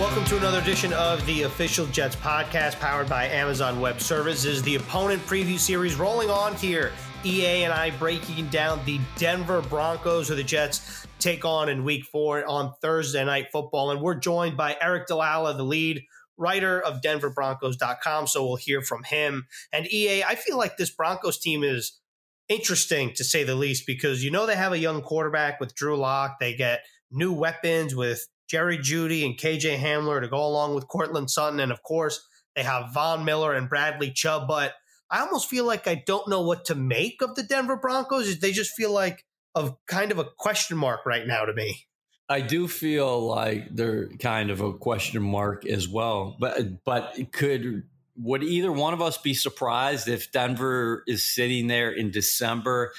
Welcome to another edition of the official Jets podcast powered by Amazon Web Services. The opponent preview series rolling on here. EA and I breaking down the Denver Broncos, who the Jets take on in week four on Thursday Night Football. And we're joined by Aric DiLalla, the lead writer of DenverBroncos.com. So we'll hear from him. And EA, I feel like this Broncos team is interesting to say the least because you know they have a young quarterback with Drew Lock. They get new weapons with Jerry Jeudy and KJ Hamler to go along with Courtland Sutton. And of course, they have Von Miller and Bradley Chubb. But I almost feel like I don't know what to make of the Denver Broncos. They just feel like of kind of a question mark right now to me. I do feel like they're kind of a question mark as well. But but could would either one of us be surprised if Denver is sitting there in December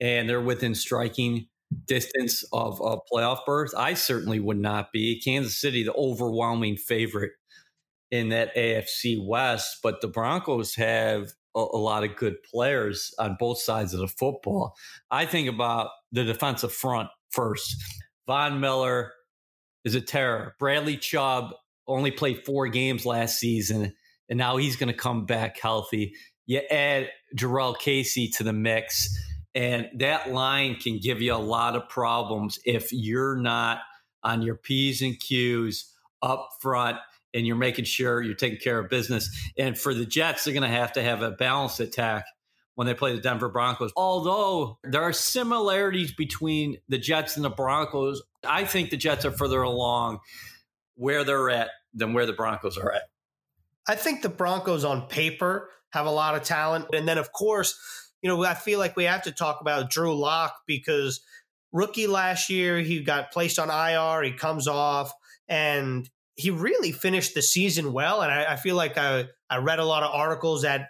and they're within striking distance of playoff berth? I certainly would not be. Kansas City, the overwhelming favorite in that AFC West, but the Broncos have a, a, lot of good players on both sides of the football. I think about the defensive front first. Von Miller is a terror. Bradley Chubb only played four games last season, and now he's going to come back healthy. You add Jurrell Casey to the mix and that line can give you a lot of problems if you're not on your P's and Q's up front and you're making sure you're taking care of business. And for the Jets, they're going to have to have a balanced attack when they play the Denver Broncos. Although there are similarities between the Jets and the Broncos, I think the Jets are further along where they're at than where the Broncos are at. I think the Broncos on paper have a lot of talent. And then, of course, you know, I feel like we have to talk about Drew Lock because rookie last year, he got placed on IR, he comes off, and he really finished the season well. And I, I feel like I, I read a lot of articles that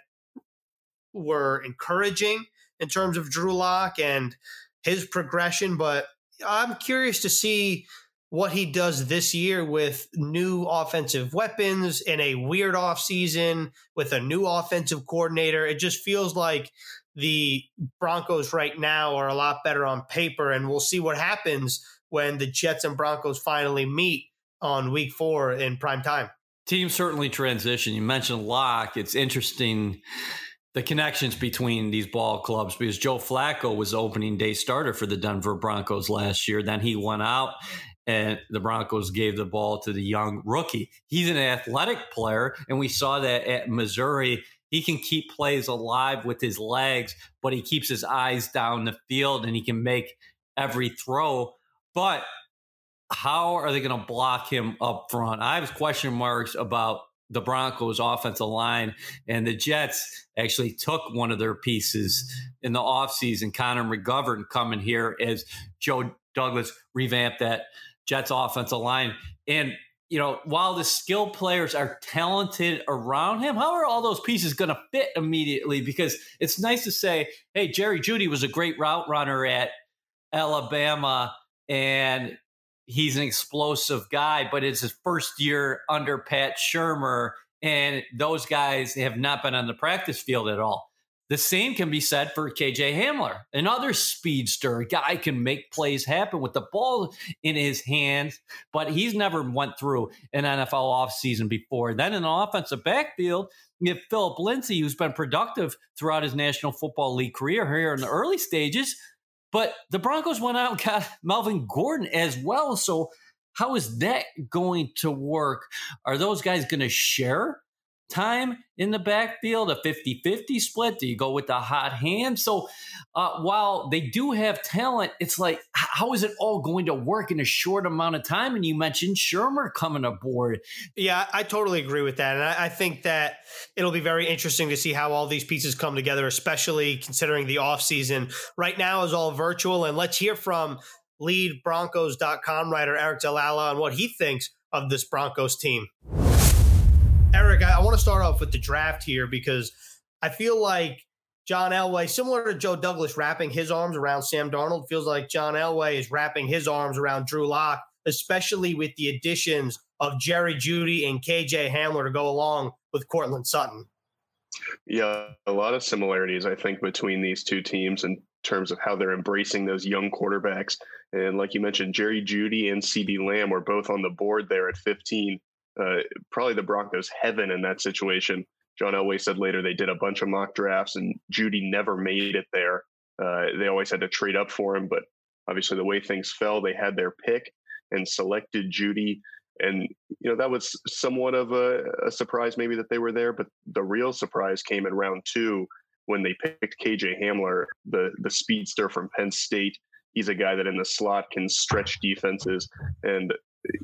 were encouraging in terms of Drew Lock and his progression, but I'm curious to see what he does this year with new offensive weapons in a weird offseason with a new offensive coordinator. It just feels like the Broncos right now are a lot better on paper, and we'll see what happens when the Jets and Broncos finally meet on week four in prime time. Team certainly transition. You mentioned Lock. It's interesting the connections between these ball clubs because Joe Flacco was opening day starter for the Denver Broncos last year. Then he went out and the Broncos gave the ball to the young rookie. He's an athletic player, and we saw that at Missouri he can keep plays alive with his legs, but he keeps his eyes down the field and he can make every throw. But how are they going to block him up front? I have question marks about the Broncos offensive line and the Jets actually took one of their pieces in the offseason, Connor McGovern coming here as Joe Douglas revamped that Jets offensive line. And you know, while the skill players are talented around him, how are all those pieces going to fit immediately? Because it's nice to say, hey, Jerry Jeudy was a great route runner at Alabama and he's an explosive guy, but it's his first year under Pat Shurmur, and those guys have not been on the practice field at all. The same can be said for KJ Hamler, another speedster. Guy can make plays happen with the ball in his hands, but he's never went through an NFL offseason before. Then in the offensive backfield, you have Phillip Lindsay, who's been productive throughout his National Football League career here in the early stages. But the Broncos went out and got Melvin Gordon as well. So how is that going to work? Are those guys going to share time in the backfield, a 50 50 split? Do you go with the hot hand? So uh, while they do have talent, it's like, how is it all going to work in a short amount of time? And you mentioned Shurmur coming aboard. Yeah, I totally agree with that. And I, I think that it'll be very interesting to see how all these pieces come together, especially considering the offseason. Right now is all virtual. And let's hear from leadbroncos.com writer Aric DiLalla on what he thinks of this Broncos team. Aric, I, I want to start off with the draft here because I feel like John Elway, similar to Joe Douglas wrapping his arms around Sam Darnold, feels like John Elway is wrapping his arms around Drew Lock, especially with the additions of Jerry Jeudy and KJ Hamler to go along with Courtland Sutton. Yeah, a lot of similarities, I think, between these two teams. in terms of how they're embracing those young quarterbacks. And like you mentioned, Jerry Jeudy and CeeDee Lamb were both on the board there at 15. Uh, probably the Broncos' heaven in that situation. John Elway said later they did a bunch of mock drafts and Jeudy never made it there. Uh, they always had to trade up for him, but obviously the way things fell, they had their pick and selected Jeudy. And you know that was somewhat of a, a surprise, maybe that they were there. But the real surprise came in round two when they picked KJ Hamler, the the speedster from Penn State. He's a guy that in the slot can stretch defenses. And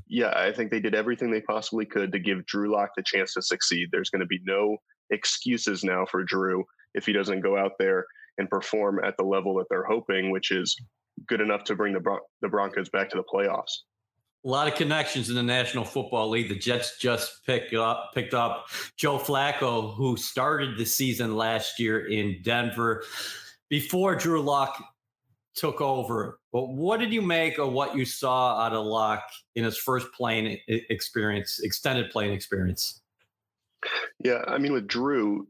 yeah, I think they did everything they possibly could to give Drew Lock the chance to succeed. There's going to be no excuses now for Drew if he doesn't go out there and perform at the level that they're hoping, which is good enough to bring the Bron- the Broncos back to the playoffs. A lot of connections in the National Football League. The Jets just picked up picked up Joe Flacco, who started the season last year in Denver before Drew Lock took over. But what did you make of what you saw out of Lock in his first playing experience, extended playing experience? Yeah, I mean, with Drew,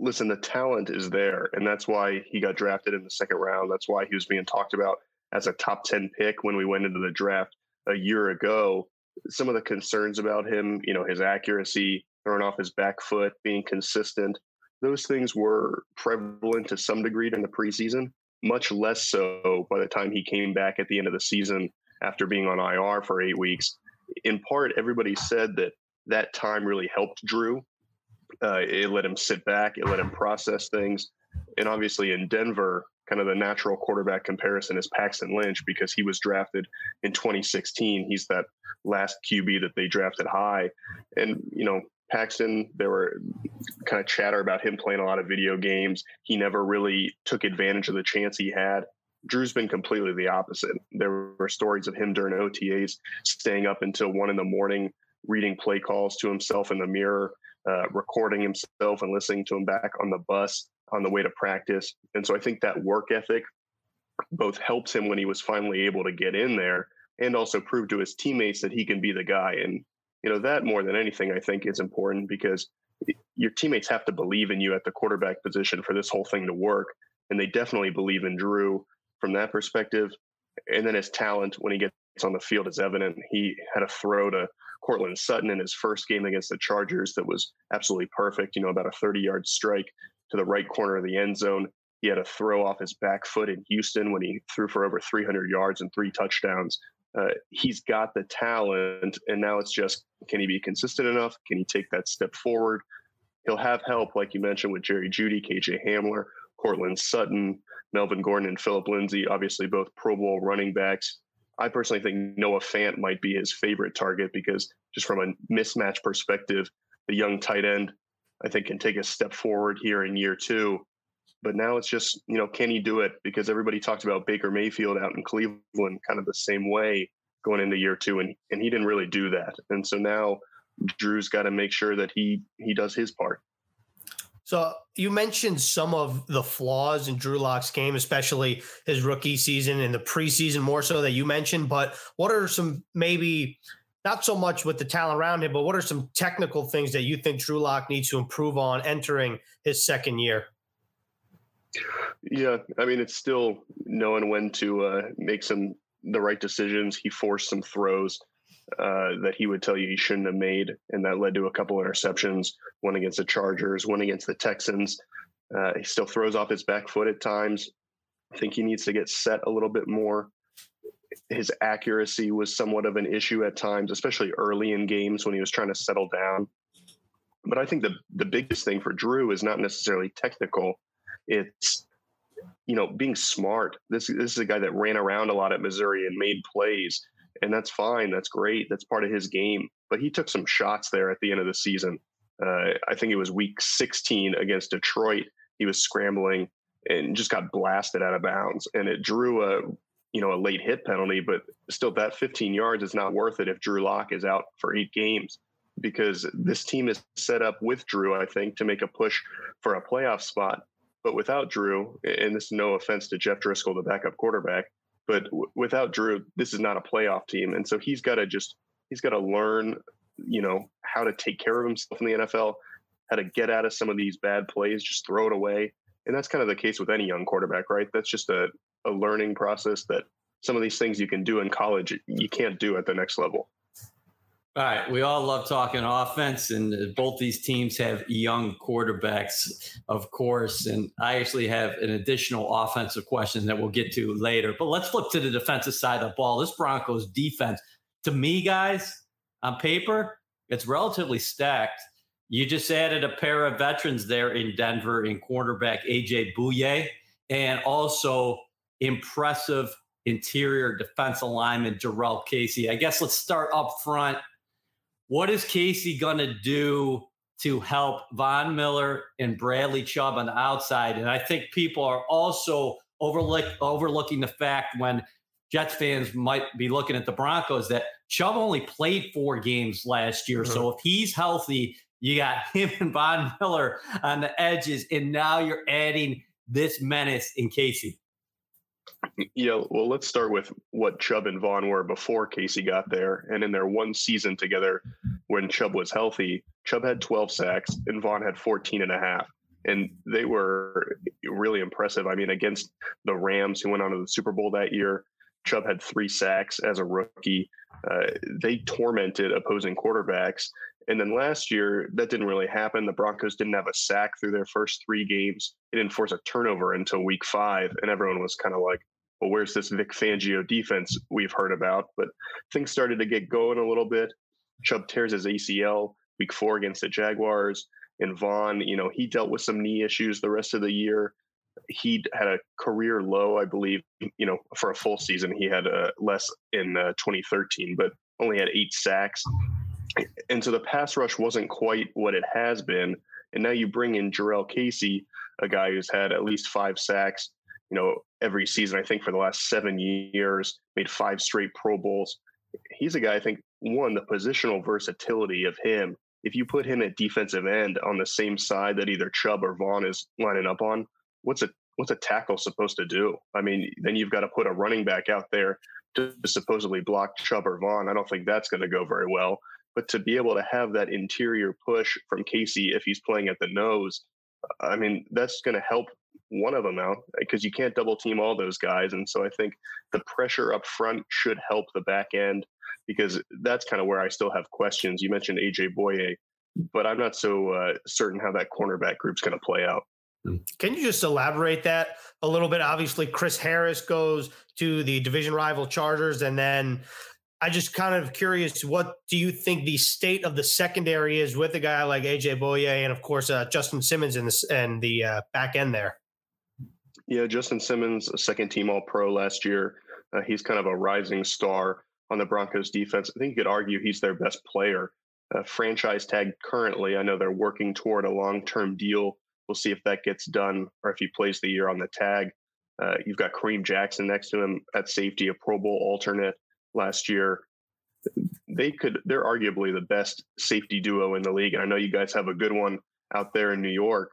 listen, the talent is there, and that's why he got drafted in the second round. That's why he was being talked about as a top 10 pick when we went into the draft a year ago. Some of the concerns about him, you know, his accuracy, throwing off his back foot, being consistent, those things were prevalent to some degree in the preseason, much less so by the time he came back at the end of the season after being on IR for eight weeks. In part, everybody said that that time really helped Drew uh, it let him sit back, it let him process things. And obviously in Denver, kind of the natural quarterback comparison is Paxton Lynch because he was drafted in 2016. He's that last QB that they drafted high. And, you know, Paxton, there were kind of chatter about him playing a lot of video games. He never really took advantage of the chance he had. Drew's been completely the opposite. There were stories of him during OTAs staying up until one in the morning, reading play calls to himself in the mirror, uh, recording himself and listening to him back on the bus on the way to practice. And so I think that work ethic both helps him when he was finally able to get in there and also prove to his teammates that he can be the guy. And, you know, that more than anything, I think is important because your teammates have to believe in you at the quarterback position for this whole thing to work. And they definitely believe in Drew from that perspective. And then his talent when he gets on the field is evident. He had a throw to Courtland Sutton in his first game against the Chargers that was absolutely perfect. You know, about a 30 yard strike to the right corner of the end zone. He had a throw off his back foot in Houston when he threw for over 300 yards and three touchdowns. Uh, he's got the talent, and now it's just can he be consistent enough? Can he take that step forward? He'll have help, like you mentioned, with Jerry Jeudy, KJ Hamler, Courtland Sutton, Melvin Gordon, and Phillip Lindsay, obviously both Pro Bowl running backs. I personally think Noah Fant might be his favorite target because just from a mismatch perspective, the young tight end I think can take a step forward here in year two. But now it's just, you know, can he do it? Because everybody talked about Baker Mayfield out in Cleveland kind of the same way going into year two, and and he didn't really do that. And so now Drew's got to make sure that he he does his part. So you mentioned some of the flaws in Drew Lock's game, especially his rookie season and the preseason more so that you mentioned. But what are some maybe not so much with the talent around him, but what are some technical things that you think Drew Lock needs to improve on entering his second year? Yeah, I mean it's still knowing when to uh, make some the right decisions. He forced some throws uh, that he would tell you he shouldn't have made, and that led to a couple of interceptions. One against the Chargers, one against the Texans. Uh, he still throws off his back foot at times. I think he needs to get set a little bit more. His accuracy was somewhat of an issue at times, especially early in games when he was trying to settle down. But I think the the biggest thing for Drew is not necessarily technical. It's you know being smart. This this is a guy that ran around a lot at Missouri and made plays and that's fine. That's great. That's part of his game. But he took some shots there at the end of the season. Uh, I think it was week 16 against Detroit. He was scrambling and just got blasted out of bounds, and it drew a you know a late hit penalty. But still, that 15 yards is not worth it if Drew Lock is out for eight games because this team is set up with Drew. I think to make a push for a playoff spot. But without Drew, and this is no offense to Jeff Driskel, the backup quarterback, but w- without Drew, this is not a playoff team, and so he's got to just he's got to learn, you know, how to take care of himself in the NFL, how to get out of some of these bad plays, just throw it away, And that's kind of the case with any young quarterback, right? That's just a, a learning process that some of these things you can do in college, you can't do at the next level. All right, we all love talking offense, and uh, both these teams have young quarterbacks, of course. And I actually have an additional offensive question that we'll get to later. But let's flip to the defensive side of the ball. This Broncos defense, to me, guys, on paper, it's relatively stacked. You just added a pair of veterans there in Denver in quarterback AJ Bouye and also impressive interior defense alignment Jurrell Casey. I guess let's start up front. What is Casey going to do to help Von Miller and Bradley Chubb on the outside? And I think people are also overlook, overlooking the fact when Jets fans might be looking at the Broncos that Chubb only played four games last year. Mm-hmm. So if he's healthy, you got him and Von Miller on the edges, and now you're adding this menace in Casey. Yeah, well, let's start with what Chubb and Von were before Casey got there. And in their one season together, when Chubb was healthy, Chubb had 12 sacks and Von had 14 and a half. And they were really impressive. I mean, against the Rams, who went on to the Super Bowl that year, Chubb had three sacks as a rookie. Uh, they tormented opposing quarterbacks. And then last year, that didn't really happen. The Broncos didn't have a sack through their first three games. They didn't force a turnover until week five. And everyone was kind of like, well, where's this Vic Fangio defense we've heard about? But things started to get going a little bit. Chubb tears his ACL week four against the Jaguars. And Von, you know, he dealt with some knee issues the rest of the year. He had a career low, I believe, you know, for a full season. He had uh, less in uh, 2013, but only had eight sacks. And so the pass rush wasn't quite what it has been. And now you bring in Jurrell Casey, a guy who's had at least five sacks, you know, every season, I think for the last seven years, made five straight Pro Bowls. He's a guy, I think, one, the positional versatility of him. If you put him at defensive end on the same side that either Chubb or Von is lining up on, what's a what's a tackle supposed to do? I mean, then you've got to put a running back out there to supposedly block Chubb or Von. I don't think that's going to go very well. But to be able to have that interior push from Casey if he's playing at the nose, I mean, that's going to help one of them out because you can't double team all those guys. And so I think the pressure up front should help the back end because that's kind of where I still have questions. You mentioned AJ Bouye, but I'm not so uh, certain how that cornerback group's going to play out. Hmm. Can you just elaborate that a little bit? Obviously, Chris Harris goes to the division rival Chargers, and then I just kind of curious, what do you think the state of the secondary is with a guy like AJ Bouye and of course uh, Justin Simmons in the and the uh, back end there? Yeah, Justin Simmons, a second team All Pro last year. Uh, he's kind of a rising star on the Broncos defense. I think you could argue he's their best player. Uh, franchise tag currently. I know they're working toward a long term deal. We'll see if that gets done or if he plays the year on the tag. Uh, you've got Kareem Jackson next to him at safety, a Pro Bowl alternate last year. They could, they're arguably the best safety duo in the league. And I know you guys have a good one out there in New York.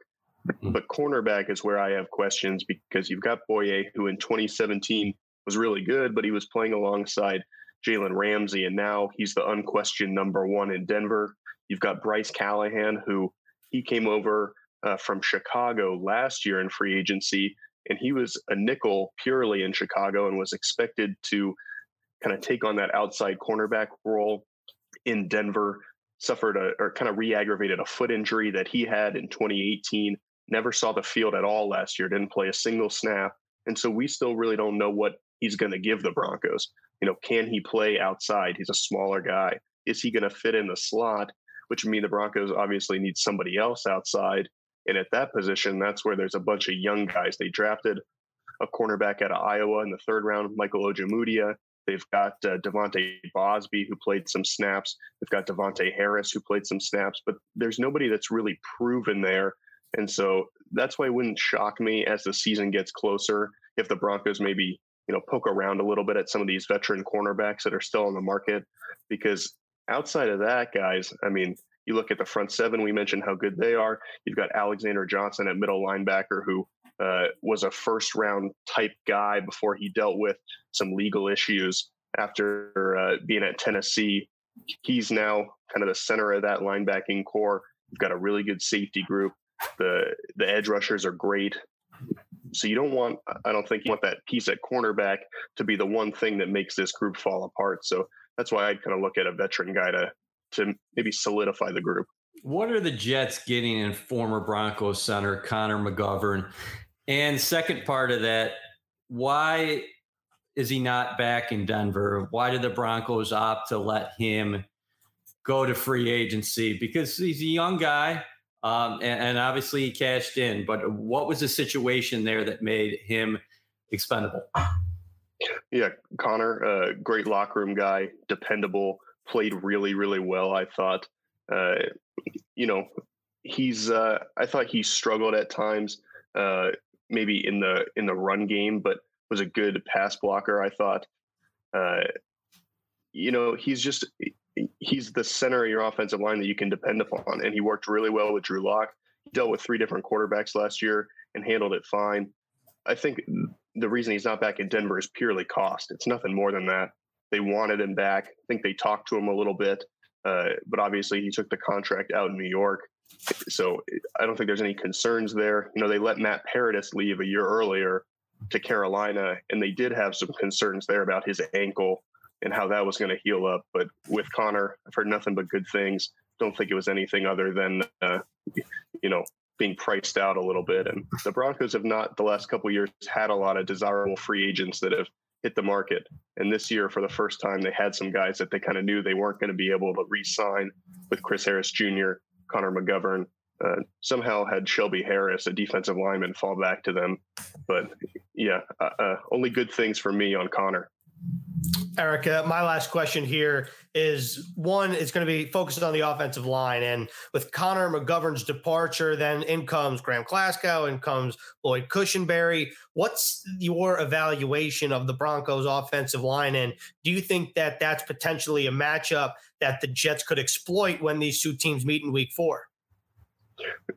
Mm-hmm. But cornerback is where I have questions because you've got Bouye, who in 2017 was really good, but he was playing alongside Jalen Ramsey, and now he's the unquestioned number one in Denver. You've got Bryce Callahan, who he came over uh, from Chicago last year in free agency, and he was a nickel purely in Chicago and was expected to kind of take on that outside cornerback role in Denver. Suffered a or kind of re-aggravated a foot injury that he had in 2018. Never saw the field at all last year. Didn't play a single snap, and so we still really don't know what he's going to give the Broncos. You know, can he play outside? He's a smaller guy. Is he going to fit in the slot? Which would mean the Broncos obviously need somebody else outside. And at that position, that's where there's a bunch of young guys. They drafted a cornerback out of Iowa in the third round, Michael Ojemudia. They've got uh, De'Vante Bausby, who played some snaps. They've got Davontae Harris, who played some snaps, but there's nobody that's really proven there. And so that's why it wouldn't shock me as the season gets closer if the Broncos maybe, you know, poke around a little bit at some of these veteran cornerbacks that are still on the market. Because outside of that, guys, I mean, you look at the front seven, we mentioned how good they are. You've got Alexander Johnson at middle linebacker, who uh, was a first round type guy before he dealt with some legal issues after uh, being at Tennessee. He's now kind of the center of that linebacking core. You've got a really good safety group. The the edge rushers are great. So you don't want, I don't think you want that piece at cornerback to be the one thing that makes this group fall apart. So that's why I'd kind of look at a veteran guy to to maybe solidify the group. What are the Jets getting in former Broncos center Connor McGovern? And second part of that, why is he not back in Denver? Why did the Broncos opt to let him go to free agency? Because he's a young guy, um, and, and, obviously he cashed in. But what was the situation there that made him expendable? Yeah, Connor, uh, great locker room guy, dependable, played really, really well. I thought, uh, you know, he's. Uh, I thought he struggled at times, uh, maybe in the in the run game, but was a good pass blocker. I thought. Uh, you know, he's just he's the center of your offensive line that you can depend upon, and he worked really well with Drew Lock. He dealt with three different quarterbacks last year and handled it fine. I think the reason he's not back in Denver is purely cost. It's nothing more than that. They wanted him back. I think they talked to him a little bit, uh, but obviously he took the contract out in New York. So I don't think there's any concerns there. You know, they let Matt Paradis leave a year earlier to Carolina, and they did have some concerns there about his ankle and how that was going to heal up. But with Connor, I've heard nothing but good things. Don't think it was anything other than, uh, you know, being priced out a little bit. And the Broncos have not, the last couple years, had a lot of desirable free agents that have hit the market. And this year, for the first time, they had some guys that they kind of knew they weren't going to be able to re sign with Chris Harris Jr., Connor McGovern. Uh, somehow had Shelby Harris, a defensive lineman, fall back to them. But yeah, uh, uh, only good things for me on Connor. Erica, my last question here is one, it's going to be focused on the offensive line. And with Connor McGovern's departure, then in comes Graham Glasgow, in comes Lloyd Cushenberry. What's your evaluation of the Broncos offensive line? And do you think that that's potentially a matchup that the Jets could exploit when these two teams meet in week four?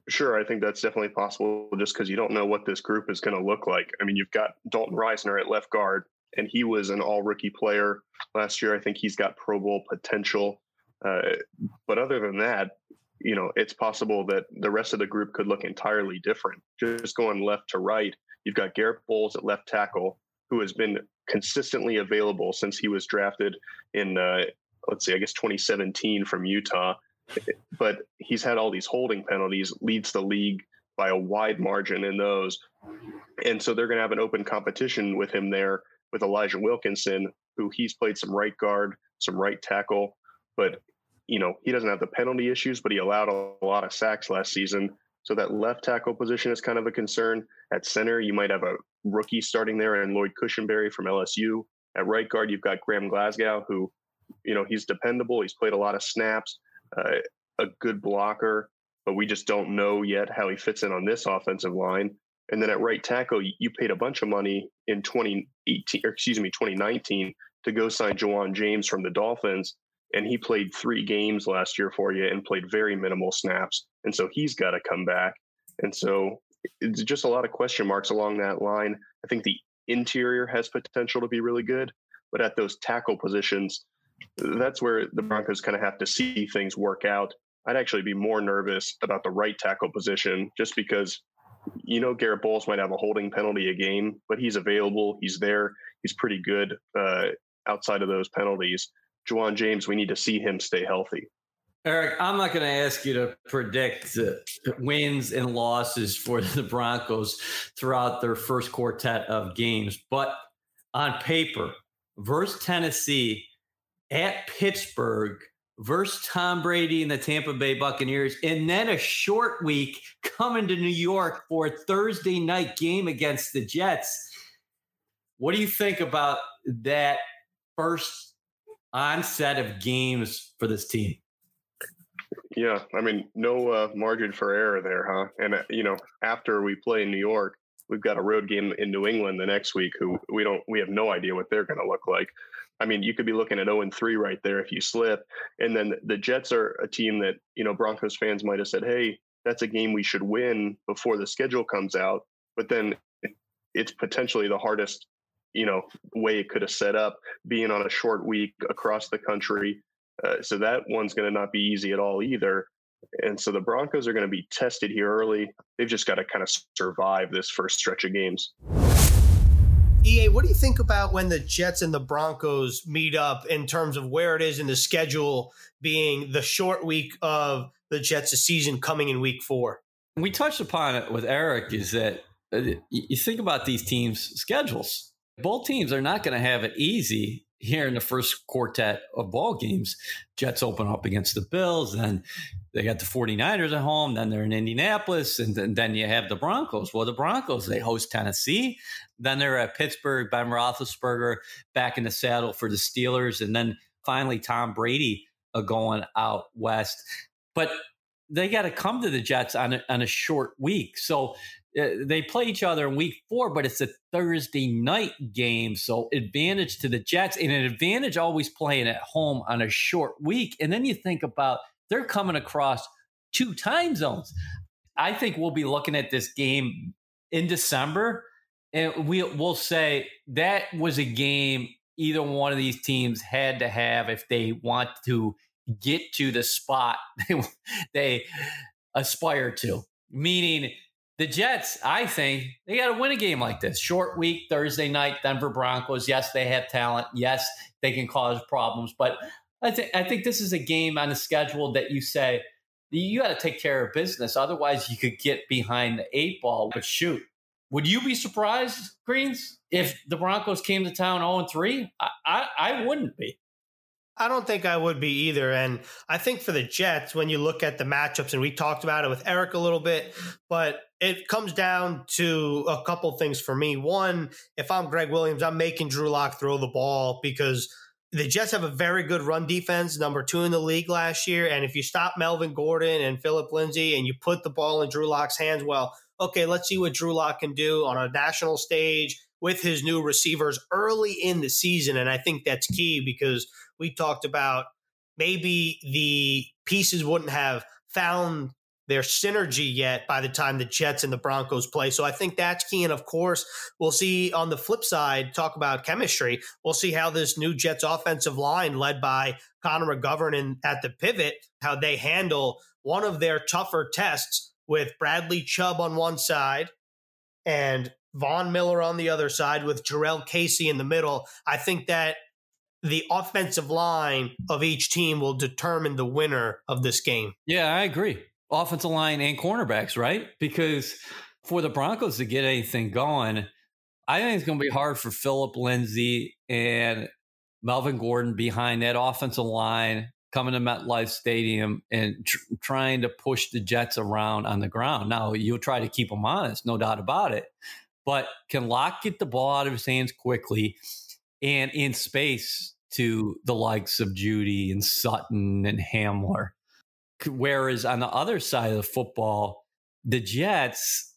Sure, I think that's definitely possible just because you don't know what this group is going to look like. I mean, you've got Dalton Risner at left guard, and he was an all rookie player last year. I think he's got Pro Bowl potential. Uh, but other than that, you know, it's possible that the rest of the group could look entirely different. Just going left to right, you've got Garett Bolles at left tackle, who has been consistently available since he was drafted in, uh, let's see, I guess 2017 from Utah. But he's had all these holding penalties, leads the league by a wide margin in those. And so they're going to have an open competition with him there with Elijah Wilkinson, who he's played some right guard, some right tackle, but you know he doesn't have the penalty issues, but he allowed a, lot of sacks last season. So that left tackle position is kind of a concern. At center, you might have a rookie starting there, and Lloyd Cushenberry from LSU. At right guard, you've got Graham Glasgow, who, you know, he's dependable. He's played a lot of snaps, uh, a good blocker, but we just don't know yet how he fits in on this offensive line. And then at right tackle, you paid a bunch of money in 2018, or excuse me, 2019 to go sign Ja'Wuan James from the Dolphins. And he played three games last year for you and played very minimal snaps. And so he's got to come back. And so it's just a lot of question marks along that line. I think the interior has potential to be really good, but at those tackle positions, that's where the Broncos kind of have to see things work out. I'd actually be more nervous about the right tackle position just because you know Garett Bolles might have a holding penalty a game, but he's available. He's there. He's pretty good uh, outside of those penalties. Ja'Wuan James, we need to see him stay healthy. Aric, I'm not going to ask you to predict wins and losses for the Broncos throughout their first quartet of games, but on paper, versus Tennessee, at Pittsburgh, versus Tom Brady and the Tampa Bay Buccaneers, and then a short week coming to New York for a Thursday night game against the Jets. What do you think about that first onset of games for this team? Yeah, I mean, no uh, margin for error there, huh? And uh, you know, after we play in New York, we've got a road game in New England the next week. Who we don't, we have no idea what they're going to look like. I mean, you could be looking at 0 and 3 right there if you slip. And then the Jets are a team that, you know, Broncos fans might have said, hey, that's a game we should win before the schedule comes out. But then it's potentially the hardest, you know, way it could have set up being on a short week across the country. Uh, so that one's going to not be easy at all either. And so the Broncos are going to be tested here early. They've just got to kind of survive this first stretch of games. EA, what do you think about when the Jets and the Broncos meet up in terms of where it is in the schedule being the short week of the Jets' season coming in week four? We touched upon it with Aric is that uh, you think about these teams' schedules. Both teams are not going to have it easy here in the first quartet of ball games. Jets open up against the Bills, then they got the 49ers at home, then they're in Indianapolis, and then, then you have the Broncos. Well, the Broncos, they host Tennessee, then they're at Pittsburgh, Ben Roethlisberger back in the saddle for the Steelers, and then finally Tom Brady uh, going out west. But they got to come to the Jets on a, on a short week. So uh, they play each other in week four, but it's a Thursday night game. So advantage to the Jets and an advantage always playing at home on a short week. And then you think about they're coming across two time zones. I think we'll be looking at this game in December and we, we'll say that was a game either one of these teams had to have if they want to get to the spot they they aspire to. Meaning, the Jets, I think, they got to win a game like this. Short week, Thursday night, Denver Broncos. Yes, they have talent. Yes, they can cause problems. But I think I think this is a game on the schedule that you say you got to take care of business. Otherwise, you could get behind the eight ball. But shoot, would you be surprised, Greens, if the Broncos came to town 0 3? I, I, I wouldn't be. I don't think I would be either. And I think for the Jets, when you look at the matchups, and we talked about it with Aric a little bit, but it comes down to a couple things for me. One, if I'm Gregg Williams, I'm making Drew Lock throw the ball because the Jets have a very good run defense, number two in the league last year. And if you stop Melvin Gordon and Phillip Lindsay and you put the ball in Drew Lock's hands, well, okay, let's see what Drew Lock can do on a national stage with his new receivers early in the season. And I think that's key because we talked about maybe the pieces wouldn't have found their synergy yet by the time the Jets and the Broncos play. So I think that's key. And of course, we'll see on the flip side, talk about chemistry. We'll see how this new Jets offensive line, led by Connor McGovern in, at the pivot, how they handle one of their tougher tests with Bradley Chubb on one side and Von Miller on the other side with Jurrell Casey in the middle. I think that the offensive line of each team will determine the winner of this game. Yeah, I agree. Offensive line and cornerbacks, right? Because for the Broncos to get anything going, I think it's going to be hard for Phillip Lindsay and Melvin Gordon behind that offensive line coming to MetLife Stadium and tr- trying to push the Jets around on the ground. Now, you'll try to keep them honest, no doubt about it. But can Lock get the ball out of his hands quickly and in space to the likes of Jeudy and Sutton and Hamler? Whereas on the other side of the football, the Jets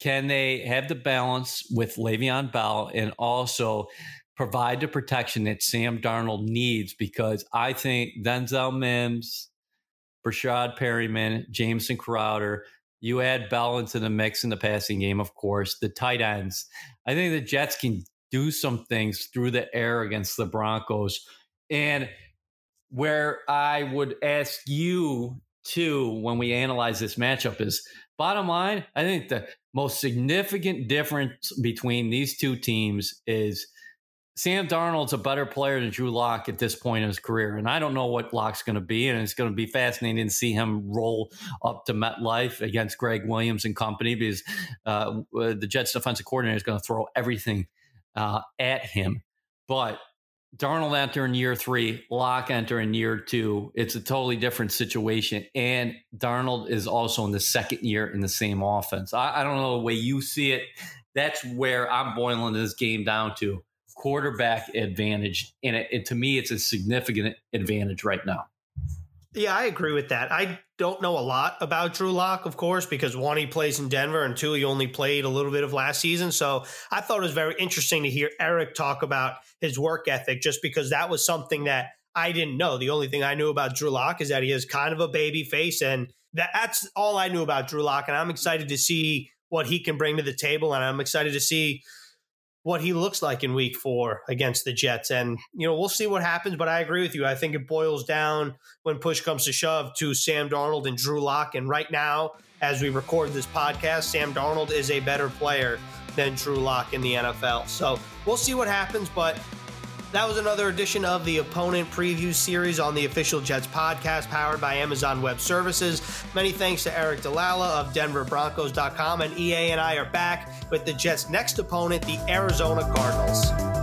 can they have the balance with Le'Veon Bell and also provide the protection that Sam Darnold needs? Because I think Denzel Mims, Breshad Perryman, Jameson Crowder, you add Bell into the mix in the passing game, of course, the tight ends. I think the Jets can do some things through the air against the Broncos. And where I would ask you too when we analyze this matchup is bottom line, I think the most significant difference between these two teams is Sam Darnold's a better player than Drew Lock at this point in his career. And I don't know what Lock's going to be. And it's going to be fascinating to see him roll up to MetLife against Gregg Williams and company because uh, the Jets defensive coordinator is going to throw everything uh, at him. But Darnold enter in year three, Lock enter in year two. It's a totally different situation. And Darnold is also in the second year in the same offense. I, I don't know the way you see it. That's where I'm boiling this game down to quarterback advantage. And it, it, to me, it's a significant advantage right now. Yeah, I agree with that. I don't know a lot about Drew Lock, of course, because one, he plays in Denver, and two, he only played a little bit of last season. So I thought it was very interesting to hear Aric talk about his work ethic, just because that was something that I didn't know. The only thing I knew about Drew Lock is that he has kind of a baby face, and that's all I knew about Drew Lock. And I'm excited to see what he can bring to the table, and I'm excited to see what he looks like in week four against the Jets. And, you know, we'll see what happens, but I agree with you. I think it boils down when push comes to shove to Sam Darnold and Drew Lock. And right now, as we record this podcast, Sam Darnold is a better player than Drew Lock in the NFL. So we'll see what happens, but that was another edition of the Opponent Preview Series on the official Jets podcast powered by Amazon Web Services. Many thanks to Aric DiLalla of DenverBroncos.com. And EA and I are back with the Jets' next opponent, the Arizona Cardinals.